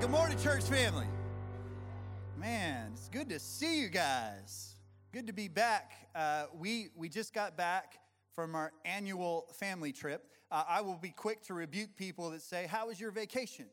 Good morning, church family. Man, it's good to see you guys. Good to be back. Uh, we, we just got back from our annual family trip. Uh, I will be quick to rebuke people that say, How was your vacation?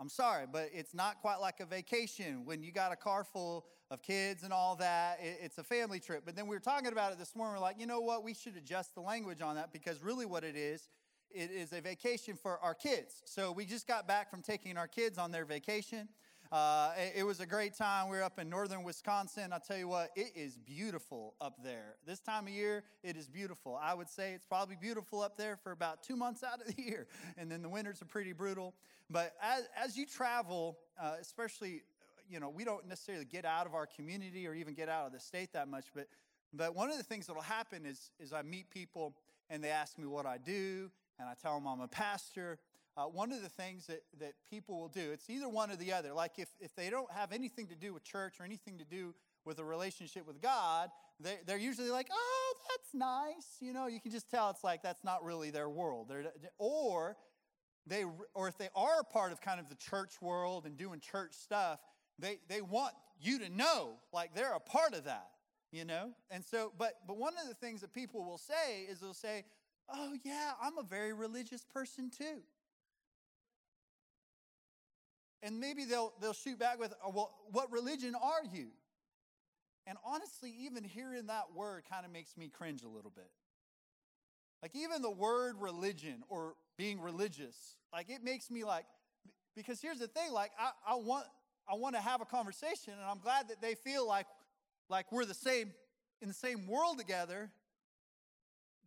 I'm sorry, but it's not quite like a vacation when you got a car full of kids and all that. It's a family trip. But then we were talking about it this morning. We're like, you know what? We should adjust the language on that because really what it is, it is a vacation for our kids. So we just got back from taking our kids on their vacation. Uh, it, was a great time. We are up in northern Wisconsin. I'll tell you what, it is beautiful up there. This time of year, it is beautiful. I would say it's probably beautiful up there for about two months out of the year. And then the winters are pretty brutal. But as, as you travel, uh, especially, you know, we don't necessarily get out of our community or even get out of the state that much. But, but one of the things that will happen is, is I meet people and they ask me what I do. And I tell them I'm a pastor uh, one of the things that, that people will do, it's either one or the other. Like if, if they don't have anything to do with church or anything to do with a relationship with God, they, they're usually like, oh, that's nice. You know, you can just tell it's like that's not really their world. They're, or they, or if they are a part of kind of the church world and doing church stuff, they, they want you to know like they're a part of that, you know? And so, but, but one of the things that people will say is they'll say, oh, yeah, I'm a very religious person too. And maybe they'll, they'll shoot back with, oh, well, what religion are you? And honestly, even hearing that word kind of makes me cringe a little bit. Like, even the word religion or being religious, like, it makes me like, because here's the thing, like, I, I want. I want to have a conversation, and I'm glad that they feel like, like we're the same in the same world together.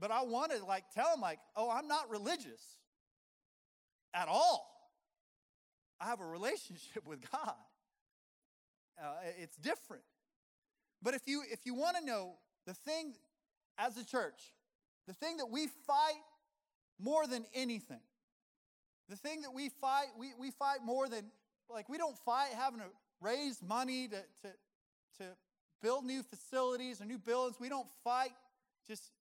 But I want to like tell them, like, oh, I'm not religious at all. I have a relationship with God. Uh, it's different. But if you if you want to know the thing as a church, the thing that we fight more than anything, the thing that we fight, we, we fight more than like we don't fight having to raise money to, to, to build new facilities or new buildings. We don't fight just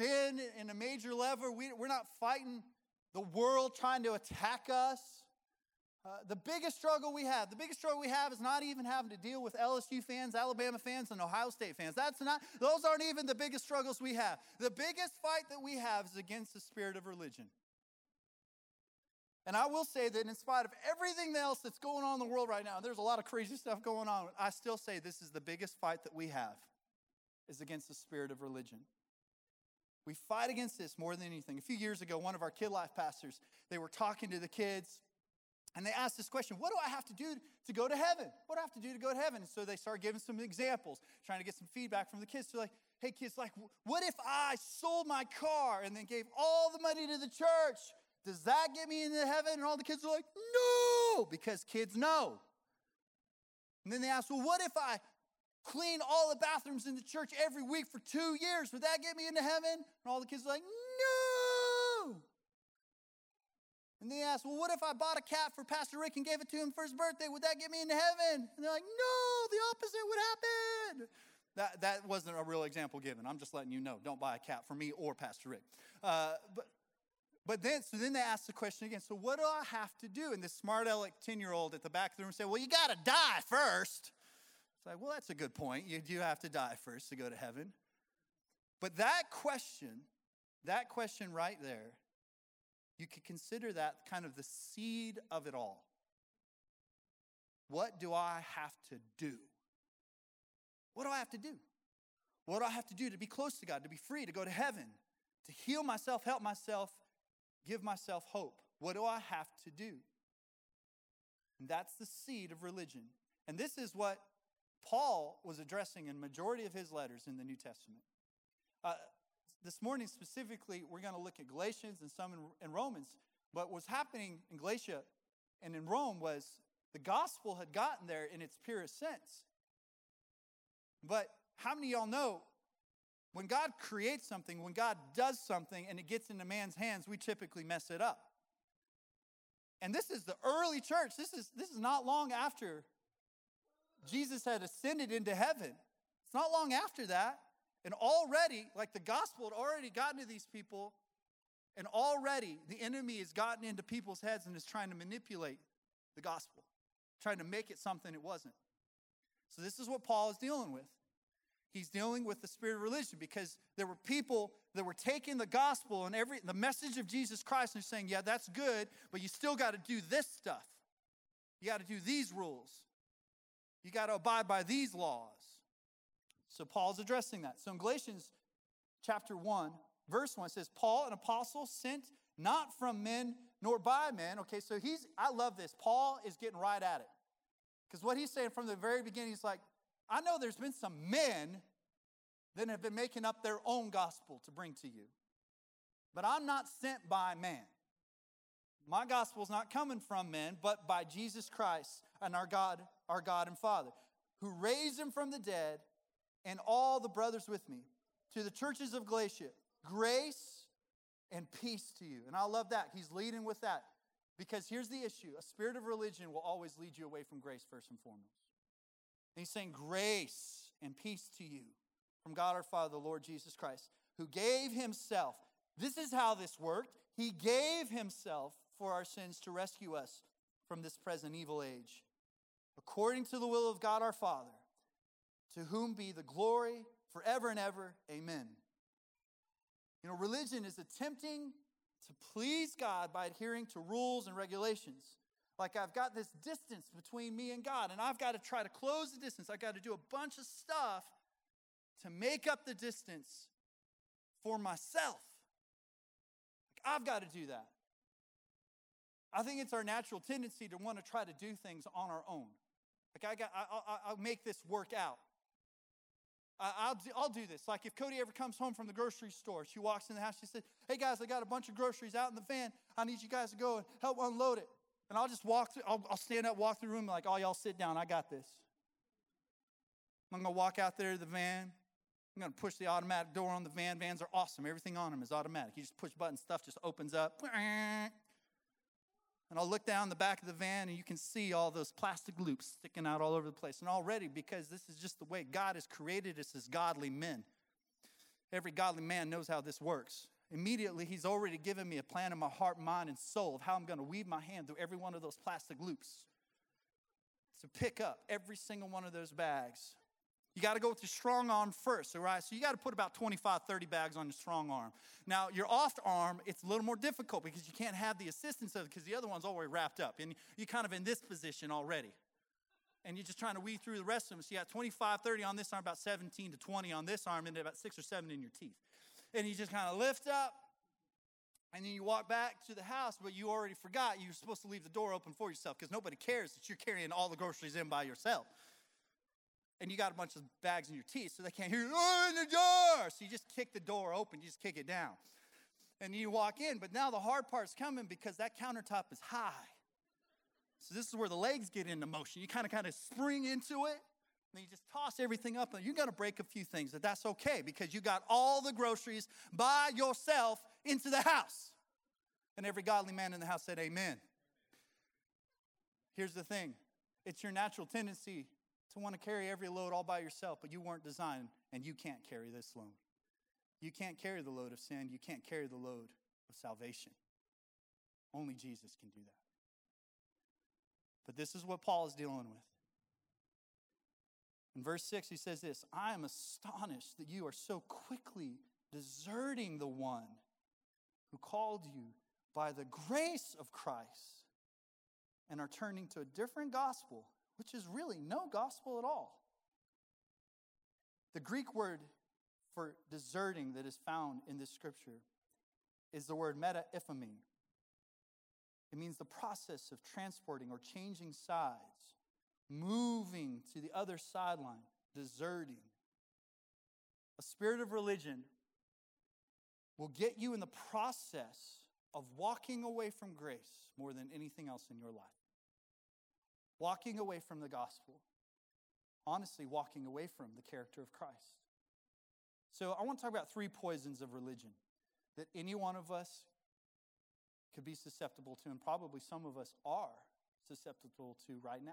sin in a major level. We, we're not fighting the world trying to attack us. Uh, the biggest struggle we have, the biggest struggle we have is not even having to deal with LSU fans, Alabama fans, and Ohio State fans. That's not, those aren't even the biggest struggles we have. The biggest fight that we have is against the spirit of religion. And I will say that in spite of everything else that's going on in the world right now, there's a lot of crazy stuff going on. I still say this is the biggest fight that we have is against the spirit of religion. We fight against this more than anything. A few years ago, one of our kid life pastors, they were talking to the kids and they asked this question What do I have to do to go to heaven? What do I have to do to go to heaven? And so they started giving some examples, trying to get some feedback from the kids. They're like, Hey, kids, like, what if I sold my car and then gave all the money to the church? Does that get me into heaven? And all the kids are like, No, because kids know. And then they asked, Well, what if I clean all the bathrooms in the church every week for two years? Would that get me into heaven? And all the kids are like, No. And they asked, Well, what if I bought a cat for Pastor Rick and gave it to him for his birthday? Would that get me into heaven? And they're like, No, the opposite would happen. That, that wasn't a real example given. I'm just letting you know. Don't buy a cat for me or Pastor Rick. Uh, but, but then, so then they asked the question again. So what do I have to do? And this smart aleck 10 year old at the back of the room said, Well, you got to die first. It's like, well, that's a good point. You do have to die first to go to heaven. But that question, that question right there, you could consider that kind of the seed of it all. What do I have to do? What do I have to do? What do I have to do to be close to God, to be free, to go to heaven, to heal myself, help myself, give myself hope? What do I have to do? And that's the seed of religion. And this is what Paul was addressing in majority of his letters in the New Testament. Uh, this morning specifically, we're going to look at Galatians and some in, in Romans. But what's happening in Galatia and in Rome was the gospel had gotten there in its purest sense. But how many y'all know when God creates something, when God does something and it gets into man's hands, we typically mess it up. And this is the early church. This is, this is not long after Jesus had ascended into heaven. It's not long after that. And already, like the gospel had already gotten to these people, and already the enemy has gotten into people's heads and is trying to manipulate the gospel, trying to make it something it wasn't. So, this is what Paul is dealing with. He's dealing with the spirit of religion because there were people that were taking the gospel and every the message of Jesus Christ and saying, "Yeah, that's good, but you still got to do this stuff. You got to do these rules. You got to abide by these laws." So Paul's addressing that. So in Galatians chapter 1, verse 1 says, "Paul, an apostle sent not from men nor by men." Okay, so he's I love this. Paul is getting right at it. Because what he's saying from the very beginning, he's like, I know there's been some men that have been making up their own gospel to bring to you. But I'm not sent by man. My gospel is not coming from men, but by Jesus Christ and our God, our God and Father, who raised him from the dead, and all the brothers with me. To the churches of Galatia, grace and peace to you. And I love that. He's leading with that. Because here's the issue a spirit of religion will always lead you away from grace, first and foremost. And he's saying, Grace and peace to you from God our Father, the Lord Jesus Christ, who gave himself. This is how this worked. He gave himself for our sins to rescue us from this present evil age, according to the will of God our Father, to whom be the glory forever and ever. Amen. You know, religion is attempting to please God by adhering to rules and regulations. Like I've got this distance between me and God, and I've got to try to close the distance. I've got to do a bunch of stuff to make up the distance for myself. Like I've got to do that. I think it's our natural tendency to want to try to do things on our own. Like I got, I, will make this work out. I, will do, I'll do this. Like if Cody ever comes home from the grocery store, she walks in the house. She said, "Hey guys, I got a bunch of groceries out in the van. I need you guys to go and help unload it." And I'll just walk through, I'll, I'll stand up, walk through the room, like, oh, y'all sit down. I got this. I'm to walk out there to the van. I'm to push the automatic door on the van. Vans are awesome. Everything on them is automatic. You just push button, stuff just opens up. And I'll look down the back of the van and you can see all those plastic loops sticking out all over the place. And already, because this is just the way God has created us as godly men, every godly man knows how this works immediately he's already given me a plan in my heart, mind, and soul of how I'm going to weave my hand through every one of those plastic loops to pick up every single one of those bags. You got to go with your strong arm first, all right? So you got to put about 25, 30 bags on your strong arm. Now, your off arm, it's a little more difficult because you can't have the assistance of it because the other one's already wrapped up. And you're kind of in this position already. And you're just trying to weave through the rest of them. So you got 25, 30 on this arm, about 17 to 20 on this arm, and about six or seven in your teeth and you just kind of lift up and then you walk back to the house, but you already forgot you were supposed to leave the door open for yourself because nobody cares that you're carrying all the groceries in by yourself. And you got a bunch of bags in your teeth, so they can't hear, oh, in the door. So you just kick the door open, you just kick it down. And you walk in, but now the hard part's coming because that countertop is high. So this is where the legs get into motion. You kind of kind of spring into it and you just toss everything up, and you're to break a few things, but that's okay because you got all the groceries by yourself into the house. And every godly man in the house said, Amen. Here's the thing it's your natural tendency to want to carry every load all by yourself, but you weren't designed, and you can't carry this load. You can't carry the load of sin, you can't carry the load of salvation. Only Jesus can do that. But this is what Paul is dealing with. In verse 6, he says this I am astonished that you are so quickly deserting the one who called you by the grace of Christ and are turning to a different gospel, which is really no gospel at all. The Greek word for deserting that is found in this scripture is the word meta iphomi. It means the process of transporting or changing sides moving to the other sideline, deserting. A spirit of religion will get you in the process of walking away from grace more than anything else in your life. Walking away from the gospel. Honestly, walking away from the character of Christ. So, I want to talk about three poisons of religion that any one of us could be susceptible to, and probably some of us are susceptible to right now.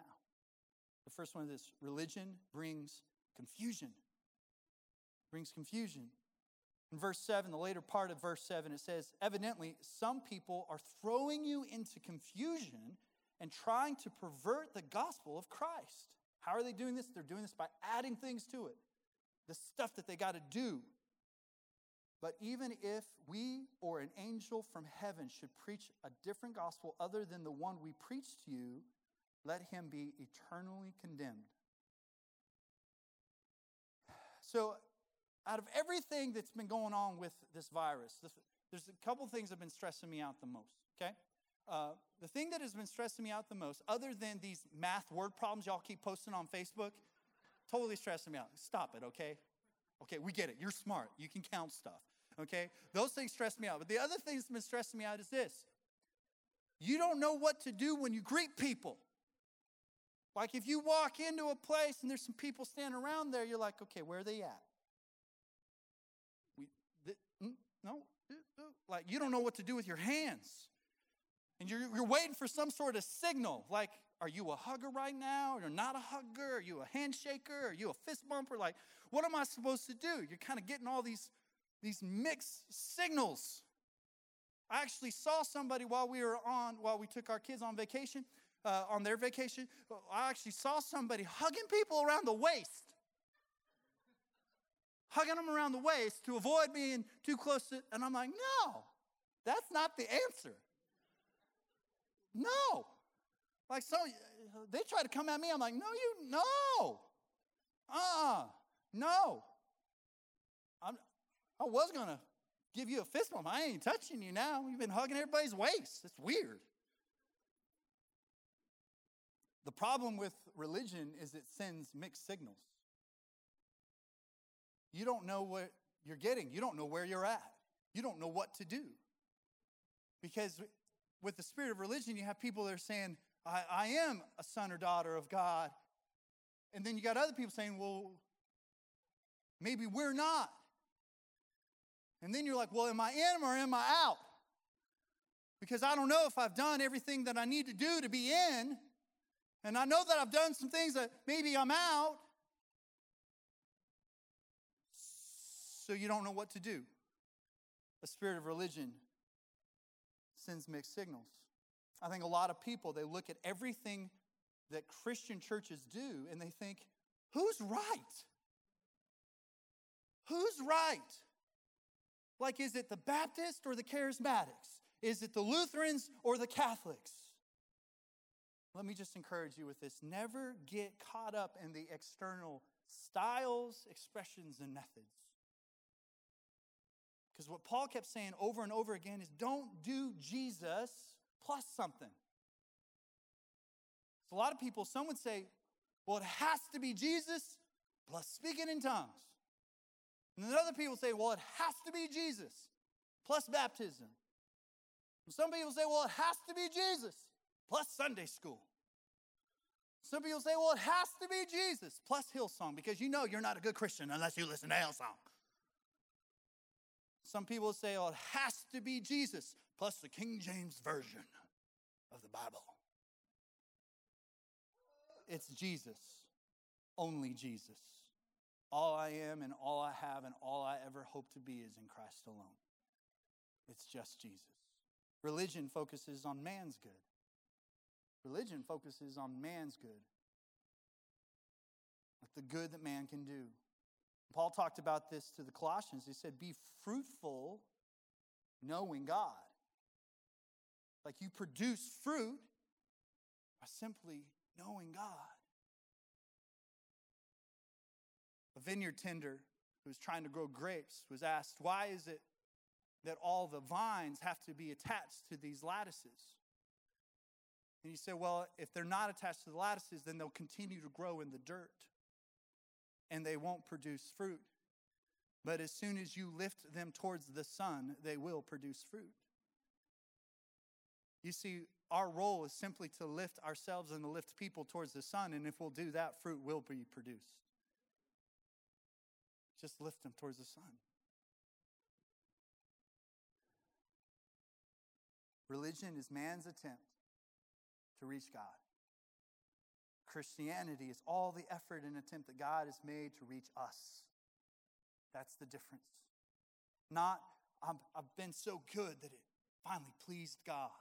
The first one is religion brings confusion. Brings confusion. In verse 7, the later part of verse 7, it says, Evidently, some people are throwing you into confusion and trying to pervert the gospel of Christ. How are they doing this? They're doing this by adding things to it, the stuff that they got to do. But even if we or an angel from heaven should preach a different gospel other than the one we preach to you, let him be eternally condemned. So, out of everything that's been going on with this virus, there's a couple things that have been stressing me out the most, okay? Uh, the thing that has been stressing me out the most, other than these math word problems y'all keep posting on Facebook, totally stressing me out. Stop it, okay? Okay, we get it. You're smart. You can count stuff, okay? Those things stress me out. But the other thing that's been stressing me out is this you don't know what to do when you greet people. Like if you walk into a place and there's some people standing around there, you're like, okay, where are they at? We, mm, no, like you don't know what to do with your hands. And you're, you're waiting for some sort of signal. Like, are you a hugger right now? You're not a hugger? Are you a handshaker? Are you a fist bumper? Like, what am I supposed to do? You're kind of getting all these, these mixed signals. I actually saw somebody while we were on, while we took our kids on vacation uh, on their vacation, I actually saw somebody hugging people around the waist. Hugging them around the waist to avoid being too close to, and I'm like, no, that's not the answer. No. Like, so they try to come at me. I'm like, no, you, no. Uh uh-uh, no. I'm, I was going to give you a fist bump. I ain't touching you now. You've been hugging everybody's waist. It's weird. The problem with religion is it sends mixed signals. You don't know what you're getting, you don't know where you're at, you don't know what to do. Because with the spirit of religion, you have people that are saying, I, I am a son or daughter of God. And then you got other people saying, well, maybe we're not. And then you're like, well, am I in or am I out? Because I don't know if I've done everything that I need to do to be in. And I know that I've done some things that maybe I'm out. So you don't know what to do. A spirit of religion sends mixed signals. I think a lot of people, they look at everything that Christian churches do and they think, who's right? Who's right? Like, is it the Baptist or the Charismatics? Is it the Lutherans or the Catholics? let me just encourage you with this never get caught up in the external styles, expressions, and methods. Because what Paul kept saying over and over again is don't do Jesus plus something. So a lot of people, some would say, well, it has to be Jesus plus speaking in tongues. And then other people say, well, it has to be Jesus plus baptism. And some people say, well, it has to be Jesus plus Sunday school. Some people say, well, it has to be Jesus plus Hillsong because you know you're not a good Christian unless you listen to Hillsong. Some people say, oh, it has to be Jesus plus the King James Version of the Bible. It's Jesus, only Jesus. All I am and all I have and all I ever hope to be is in Christ alone. It's just Jesus. Religion focuses on man's good. Religion focuses on man's good, like the good that man can do. Paul talked about this to the Colossians. He said, Be fruitful, knowing God. Like you produce fruit by simply knowing God. A vineyard tender who was trying to grow grapes was asked, Why is it that all the vines have to be attached to these lattices? And he said, well, if they're not attached to the lattices, then they'll continue to grow in the dirt and they won't produce fruit. But as soon as you lift them towards the sun, they will produce fruit. You see, our role is simply to lift ourselves and to lift people towards the sun, and if we'll do that, fruit will be produced. Just lift them towards the sun. Religion is man's attempt to reach God. Christianity is all the effort and attempt that God has made to reach us. That's the difference. Not, i have been so good that it finally pleased God.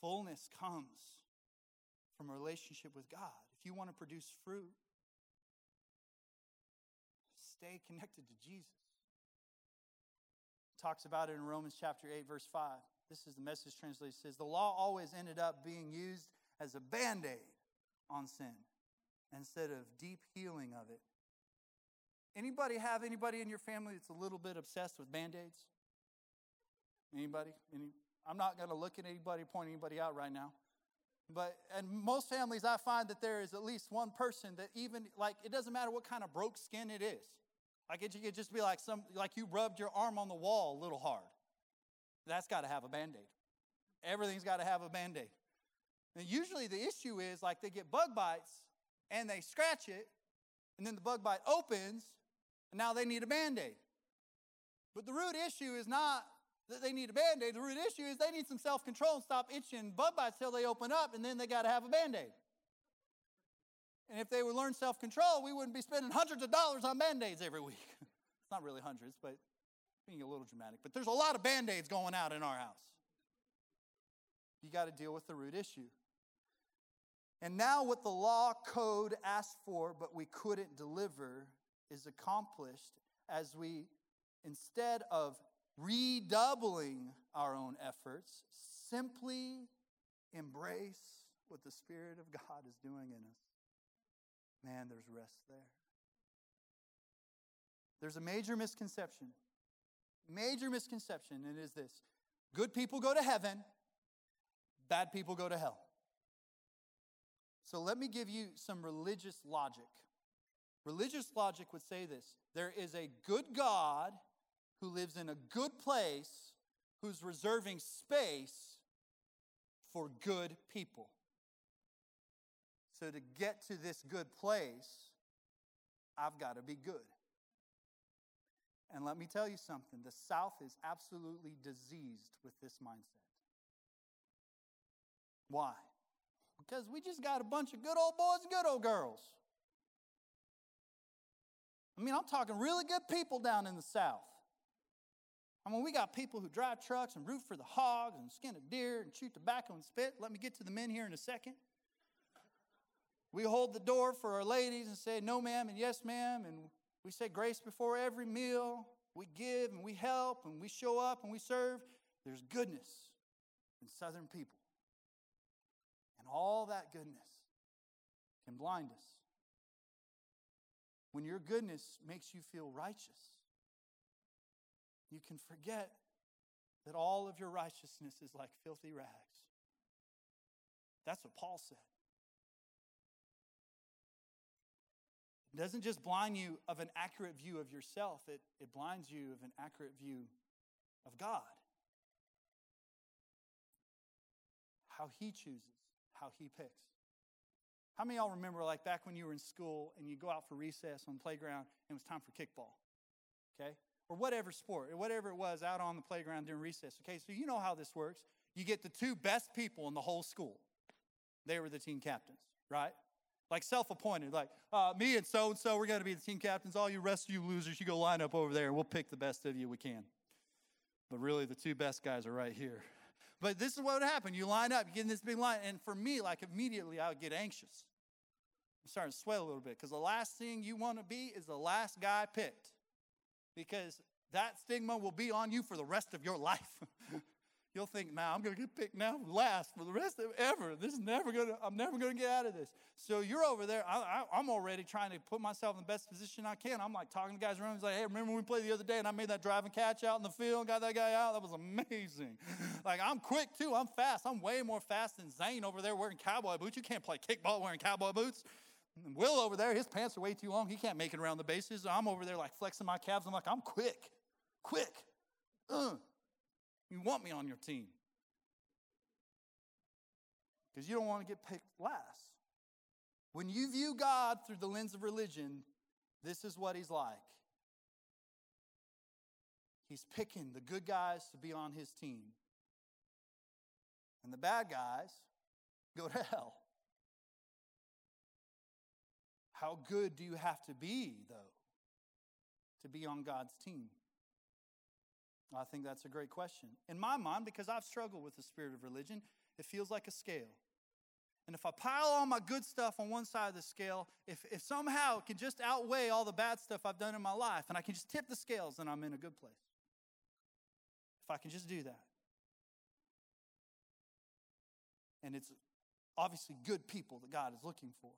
Fullness comes from a relationship with God. If you want to produce fruit, stay connected to Jesus. talks about it in Romans chapter 8, verse 5. This is the message translation. Says, The law always ended up being used as a band aid on sin instead of deep healing of it. Anybody have anybody in your family that's a little bit obsessed with band aids? Anybody? Any? I'm not going to look at anybody, point anybody out right now. But and most families, I find that there is at least one person that even like it doesn't matter what kind of broke skin it is. Like it could just be like some like you rubbed your arm on the wall a little hard. That's got to have a band-aid. Everything's got to have a band-aid. And usually the issue is like they get bug bites and they scratch it, and then the bug bite opens, and now they need a band-aid. But the root issue is not that they need a band aid. The root issue is they need some self control and stop itching bug bites till they open up, and then they got to have a band aid. And if they would learn self control, we wouldn't be spending hundreds of dollars on band aids every week. it's not really hundreds, but being a little dramatic. But there's a lot of band aids going out in our house. You got to deal with the root issue. And now, what the law code asked for, but we couldn't deliver, is accomplished as we, instead of redoubling our own efforts, simply embrace what the Spirit of God is doing in us. Man, there's rest there. There's a major misconception. Major misconception, and it is this good people go to heaven, bad people go to hell. So let me give you some religious logic. Religious logic would say this there is a good God who lives in a good place, who's reserving space for good people. So, to get to this good place, I've got to be good. And let me tell you something the South is absolutely diseased with this mindset. Why? Because we just got a bunch of good old boys and good old girls. I mean, I'm talking really good people down in the South. I mean, we got people who drive trucks and root for the hogs and skin a deer and chew tobacco and spit. Let me get to the men here in a second. We hold the door for our ladies and say, no, ma'am, and yes, ma'am. And we say grace before every meal. We give and we help and we show up and we serve. There's goodness in Southern people. And all that goodness can blind us. When your goodness makes you feel righteous, you can forget that all of your righteousness is like filthy rags. That's what Paul said. It doesn't just blind you of an accurate view of yourself, it, it blinds you of an accurate view of God. How He chooses, how He picks. How many y'all remember, like back when you were in school and you go out for recess on the playground and it was time for kickball? Okay? or whatever sport, or whatever it was out on the playground during recess. Okay, so you know how this works. You get the two best people in the whole school. They were the team captains, right? Like self appointed, like uh, me and so and so, we're going to be the team captains. All you rest of you losers, you go line up over there and we'll pick the best of you we can. But really, the two best guys are right here. But this is what would happen. You line up, you get in this big line, and for me, like immediately, I would get anxious. I'm starting to sweat a little bit because the last thing you want to be is the last guy picked because that stigma will be on you for the rest of your life. You'll think, now I'm going to get picked now last for the rest of ever. This is never going to, I'm never going to get out of this. So you're over there. I, am already trying to put myself in the best position I can. I'm like talking to guys around. He's like, hey, remember when we played the other day and I made that driving catch out in the field, got that guy out? That was amazing. like, I'm quick too. I'm fast. I'm way more fast than Zane over there wearing cowboy boots. You can't play kickball wearing cowboy boots. Will over there, his pants are way too long. He can't make it around the bases. I'm over there like flexing my calves. I'm like, I'm quick, quick. Uh, you want me on your team. Because you don't want to get picked last. When you view God through the lens of religion, this is what he's like. He's picking the good guys to be on his team. And the bad guys go to hell. How good do you have to be, though, to be on God's team? I think that's a great question. In my mind, because I've struggled with the spirit of religion, it feels like a scale. And if I pile all my good stuff on one side of the scale, if, if somehow it can just outweigh all the bad stuff I've done in my life and I can just tip the scales, then I'm in a good place. If I can just do that. And it's obviously good people that God is looking for.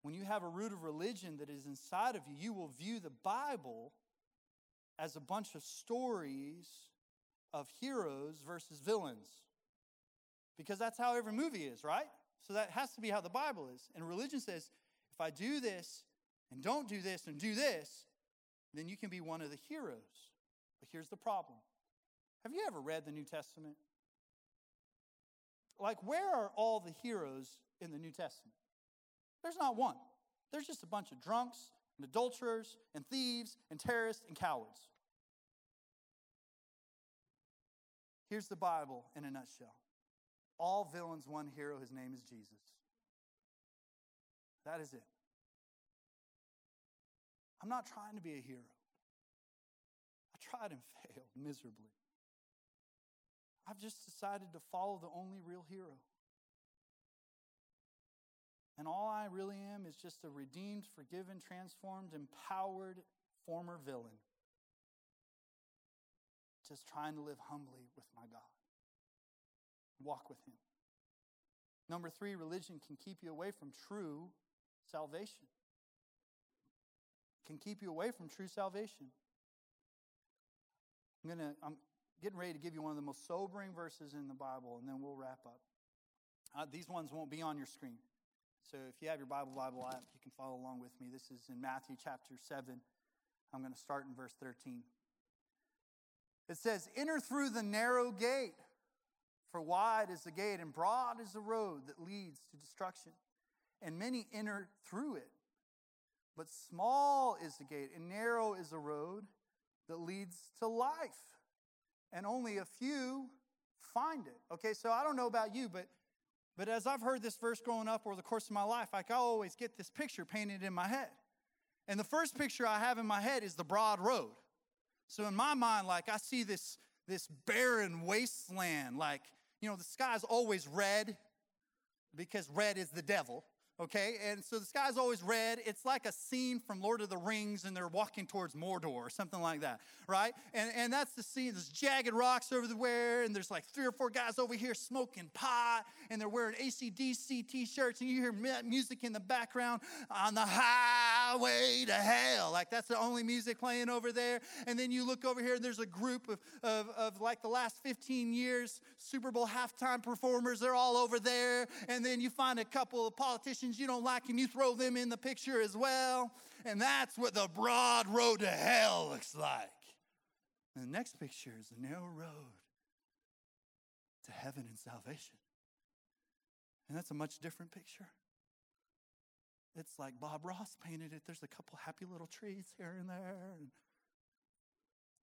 When you have a root of religion that is inside of you, you will view the Bible as a bunch of stories of heroes versus villains. Because that's how every movie is, right? So that has to be how the Bible is. And religion says if I do this and don't do this and do this, then you can be one of the heroes. But here's the problem Have you ever read the New Testament? Like, where are all the heroes in the New Testament? There's not one. There's just a bunch of drunks and adulterers and thieves and terrorists and cowards. Here's the Bible in a nutshell all villains, one hero. His name is Jesus. That is it. I'm not trying to be a hero. I tried and failed miserably. I've just decided to follow the only real hero. And all I really am is just a redeemed, forgiven, transformed, empowered former villain. Just trying to live humbly with my God. Walk with Him. Number three, religion can keep you away from true salvation. Can keep you away from true salvation. I'm gonna I'm getting ready to give you one of the most sobering verses in the Bible, and then we'll wrap up. Uh, these ones won't be on your screen. So if you have your Bible Bible app, you can follow along with me. This is in Matthew chapter 7. I'm going to start in verse 13. It says, Enter through the narrow gate, for wide is the gate and broad is the road that leads to destruction, and many enter through it. But small is the gate and narrow is the road that leads to life, and only a few find it. Okay, so I don't know about you, but but as I've heard this verse growing up over the course of my life, like I always get this picture painted in my head. And the first picture I have in my head is the broad road. So in my mind, like I see this, this barren wasteland, like, you know, the sky's always red because red is the devil okay? And so the sky's always red. It's like a scene from Lord of the Rings and they're walking towards Mordor or something like that, right? And, and that's the scene. There's jagged rocks everywhere and there's like three or four guys over here smoking pot and they're wearing ACDC t-shirts and you hear music in the background on the highway to hell. Like that's the only music playing over there. And then you look over here and there's a group of, of, of like the last 15 years Super Bowl halftime performers. They're all over there. And then you find a couple of politicians you don't like and you throw them in the picture as well. And that's what the broad road to hell looks like. And the next picture is the narrow road to heaven and salvation. And that's a much different picture. It's like Bob Ross painted it. There's a couple happy little trees here and there. And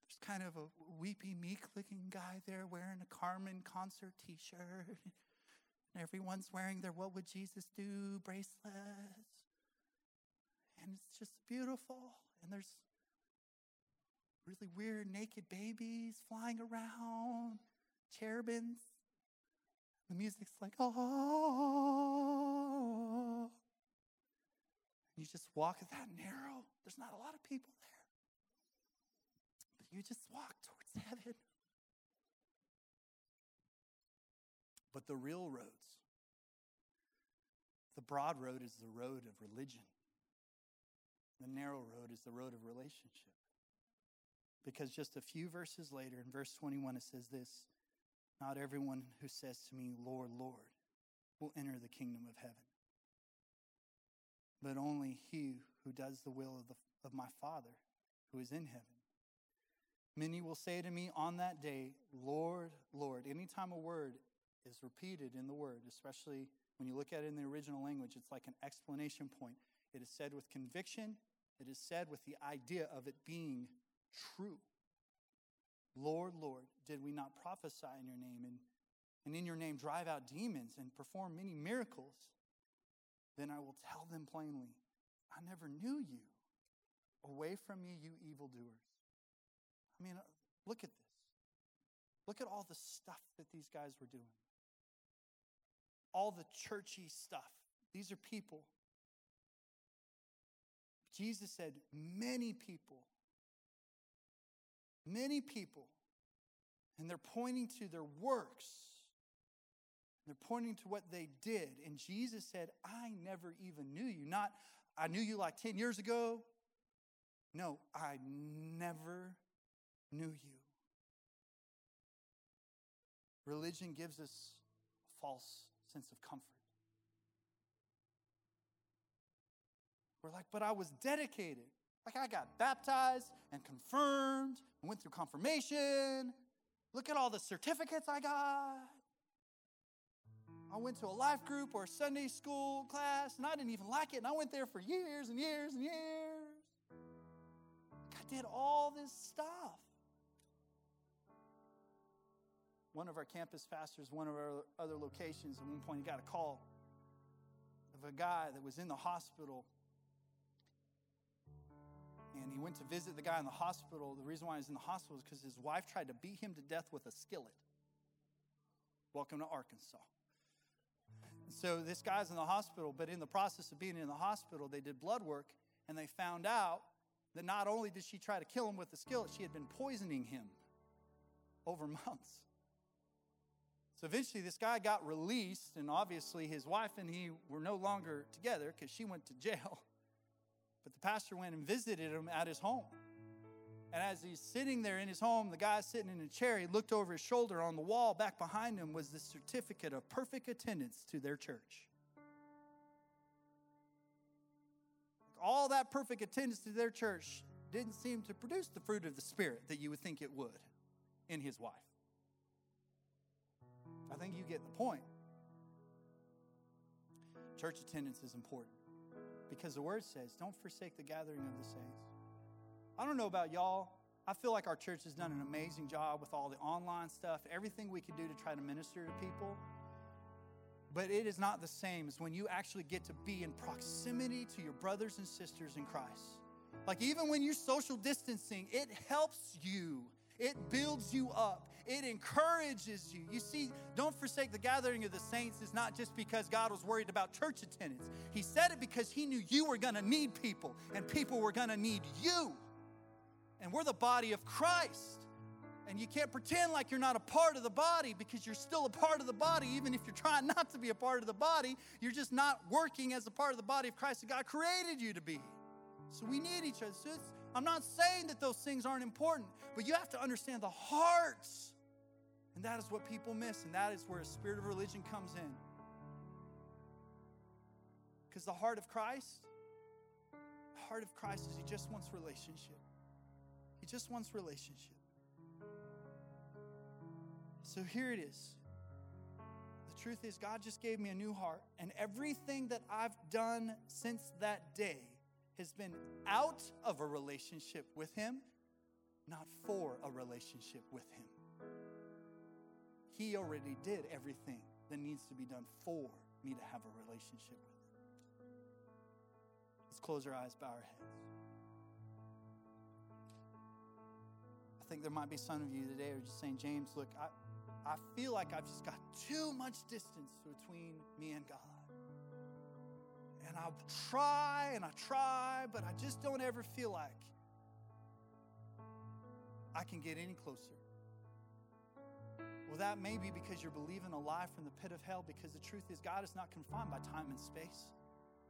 there's kind of a weepy, meek looking guy there wearing a Carmen concert t shirt. And everyone's wearing their What Would Jesus Do bracelets. And it's just beautiful. And there's really weird naked babies flying around, cherubims. The music's like, oh. You just walk that narrow. There's not a lot of people there. But you just walk towards heaven. But the real roads, the broad road is the road of religion. The narrow road is the road of relationship. Because just a few verses later, in verse 21, it says this Not everyone who says to me, Lord, Lord, will enter the kingdom of heaven, but only he who does the will of, the, of my Father who is in heaven. Many will say to me on that day, Lord, Lord. Anytime a word is repeated in the word, especially when you look at it in the original language, it's like an explanation point. It is said with conviction, it is said with the idea of it being true. Lord, Lord, did we not prophesy in your name and, and in your name drive out demons and perform many miracles? Then I will tell them plainly, I never knew you. Away from me, you evildoers. I mean, uh, look at this. Look at all the stuff that these guys were doing. all the churchy stuff. These are people. Jesus said, many people. Many people. And they're pointing to their works. They're pointing to what they did. And Jesus said, I never even knew you. Not, I knew you like 10 years ago. No, I never knew you. Religion gives us a false sense of comfort. We're like, but I was dedicated. Like I got baptized and confirmed and went through confirmation. Look at all the certificates I got. I went to a life group or a Sunday school class and I didn't even like it. And I went there for years and years and years. I did all this stuff. One of our campus pastors, one of our other locations, at one point he got a call of a guy that was in the hospital and he went to visit the guy in the hospital. The reason why he's in the hospital is because his wife tried to beat him to death with a skillet. Welcome to Arkansas. So this guy's in the hospital, but in the process of being in the hospital, they did blood work and they found out that not only did she try to kill him with the skillet, she had been poisoning him over months. So eventually, this guy got released, and obviously, his wife and he were no longer together because she went to jail. But the pastor went and visited him at his home. And as he's sitting there in his home, the guy sitting in a chair, he looked over his shoulder. On the wall back behind him was the certificate of perfect attendance to their church. All that perfect attendance to their church didn't seem to produce the fruit of the Spirit that you would think it would in his wife. I think you get the point. Church attendance is important because the word says, don't forsake the gathering of the saints. I don't know about y'all. I feel like our church has done an amazing job with all the online stuff, everything we can do to try to minister to people. But it is not the same as when you actually get to be in proximity to your brothers and sisters in Christ. Like, even when you're social distancing, it helps you, it builds you up, it encourages you. You see, don't forsake the gathering of the saints is not just because God was worried about church attendance. He said it because He knew you were going to need people and people were going to need you. And we're the body of Christ. And you can't pretend like you're not a part of the body because you're still a part of the body, even if you're trying not to be a part of the body. You're just not working as a part of the body of Christ that God created you to be. So we need each other. So I'm not saying that those things aren't important, but you have to understand the hearts and that is what people miss, and that is where a spirit of religion comes in. Because the heart of Christ, the heart of Christ is He just wants relationship. He just wants relationship. So here it is. The truth is, God just gave me a new heart, and everything that I've done since that day has been out of a relationship with Him, not for a relationship with Him. He already did everything that needs to be done for me to have a relationship with Him. Let's close our eyes, bow our heads. Think there might be some of you today who are just saying, James, look, I, I feel like I've just got too much distance between me and God. And I try and I try, but I just don't ever feel like I can get any closer. Well, that may be because you're believing a lie from the pit of hell, because the truth is, God is not confined by time and space.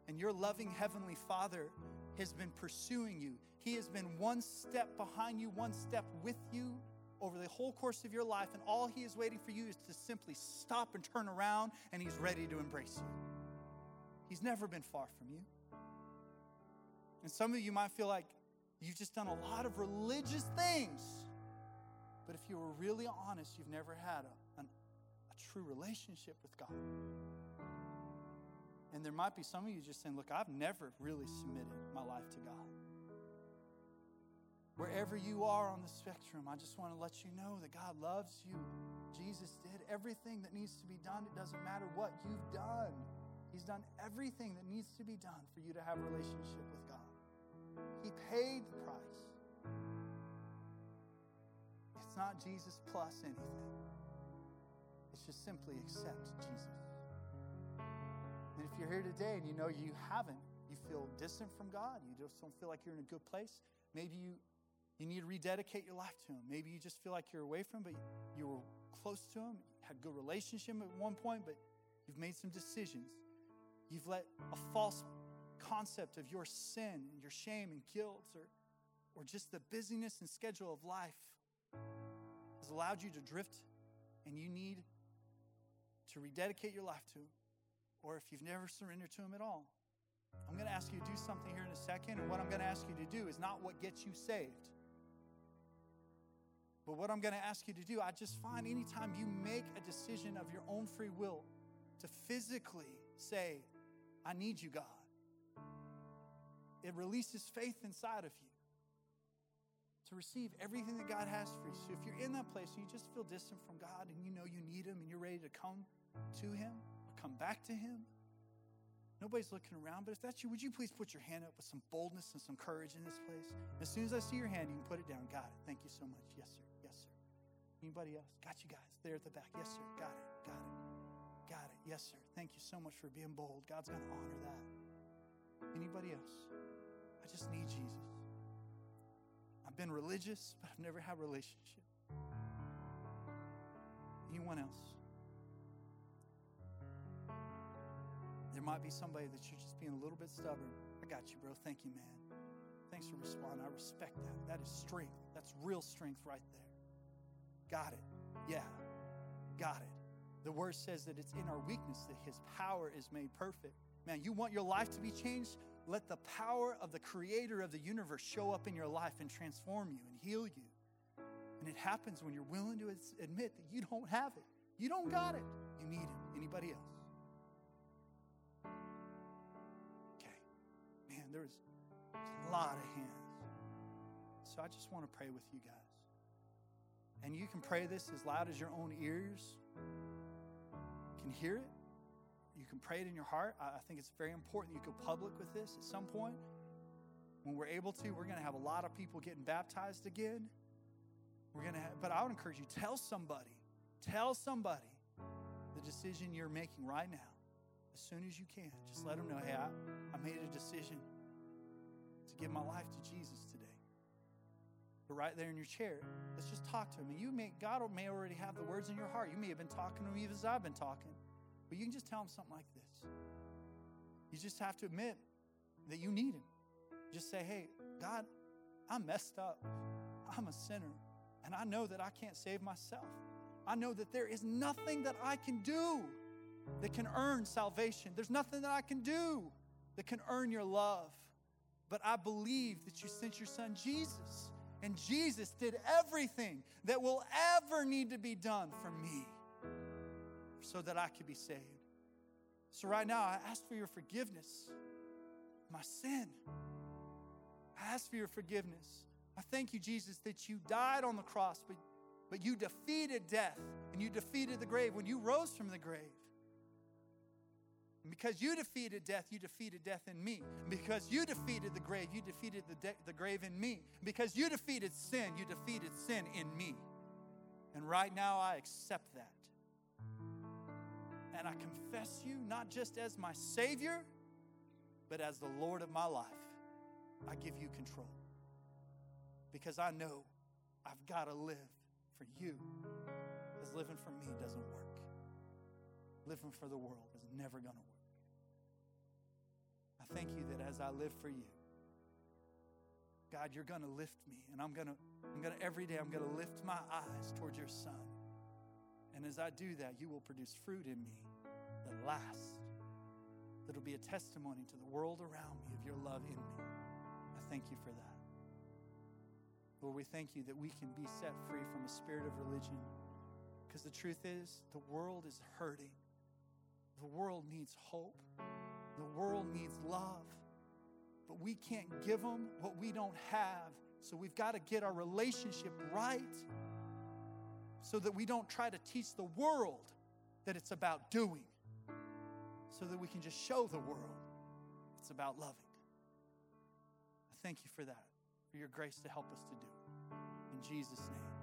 And your loving Heavenly Father has been pursuing you. He has been one step behind you, one step with you over the whole course of your life. And all He is waiting for you is to simply stop and turn around, and He's ready to embrace you. He's never been far from you. And some of you might feel like you've just done a lot of religious things but if you were really honest, you've never had a, an, a true relationship with God. And there might be some of you just saying, Look, I've never really submitted my life to God. Wherever you are on the spectrum, I just want to let you know that God loves you. Jesus did everything that needs to be done. It doesn't matter what you've done. He's done everything that needs to be done for you to have a relationship with God. He paid the price. It's not Jesus plus anything. It's just simply accept Jesus. And if you're here today and you know you haven't, you feel distant from God, you just don't feel like you're in a good place, maybe you, you need to rededicate your life to Him. Maybe you just feel like you're away from Him, but you were close to Him, had a good relationship at one point, but you've made some decisions. You've let a false concept of your sin and your shame and guilt or, or just the busyness and schedule of life has allowed you to drift and you need to rededicate your life to Him, or if you've never surrendered to Him at all, I'm going to ask you to do something here in a second. And what I'm going to ask you to do is not what gets you saved. But what I'm going to ask you to do, I just find anytime you make a decision of your own free will to physically say, I need you, God, it releases faith inside of you to receive everything that God has for you. So if you're in that place and you just feel distant from God and you know you need Him and you're ready to come to Him come back to Him, nobody's looking around. But if that's you, would you please put your hand up with some boldness and some courage in this place? As soon as I see your hand, you can put it down. Got it. Thank you so much. Yes, sir. Yes, sir. Anybody else? Got you guys there at the back. Yes, sir. Got it. Got it. Got it. Yes, sir. Thank you so much for being bold. God's going to honor that. Anybody else? I just need Jesus. I've been religious, but I've never had a relationship. Anyone else? There might be somebody that you're just being a little bit stubborn. I got you, bro. Thank you, man. Thanks for responding. I respect that. That is strength. That's real strength right there. Got it. Yeah. Got it. The word says that it's in our weakness that his power is made perfect. Man, you want your life to be changed? Let the power of the creator of the universe show up in your life and transform you and heal you. And it happens when you're willing to admit that you don't have it. You don't got it. You need him. Anybody else? There's a lot of hands. So I just want to pray with you guys. And you can pray this as loud as your own ears can hear it. You can pray it in your heart. I think it's very important you go public with this at some point. When we're able to, we're going to have a lot of people getting baptized again. We're going to have, but I would encourage you tell somebody, tell somebody the decision you're making right now as soon as you can. Just let them know, hey, I, I made a decision to give my life to Jesus today. But right there in your chair, let's just talk to him. And you may, God may already have the words in your heart. You may have been talking to him even as I've been talking. But you can just tell him something like this. You just have to admit that you need him. Just say, hey, God, I'm messed up. I'm a sinner. And I know that I can't save myself. I know that there is nothing that I can do that can earn salvation. There's nothing that I can do that can earn your love. But I believe that you sent your son Jesus and Jesus did everything that will ever need to be done for me so that I could be saved. So, right now, I ask for your forgiveness, my sin. I ask for your forgiveness. I thank you, Jesus, that you died on the cross, but, but you defeated death and you defeated the grave when you rose from the grave. Because you defeated death, you defeated death in me. Because you defeated the grave, you defeated the, de- the grave in me. Because you defeated sin, you defeated sin in me. And right now, I accept that. And I confess you not just as my Savior, but as the Lord of my life. I give you control. Because I know I've got to live for you, because living for me doesn't work. Living for the world is never going to. I thank you that as I live for you, God, you're going to lift me, and I'm going to, I'm going to every day, I'm going to lift my eyes towards your Son. And as I do that, you will produce fruit in me that lasts, that'll be a testimony to the world around me of your love in me. I thank you for that. Lord, we thank you that we can be set free from a spirit of religion. Because the truth is, the world is hurting. The world needs hope. The world needs love, but we can't give them what we don't have. So we've got to get our relationship right so that we don't try to teach the world that it's about doing, so that we can just show the world it's about loving. I thank you for that, for your grace to help us to do. In Jesus' name.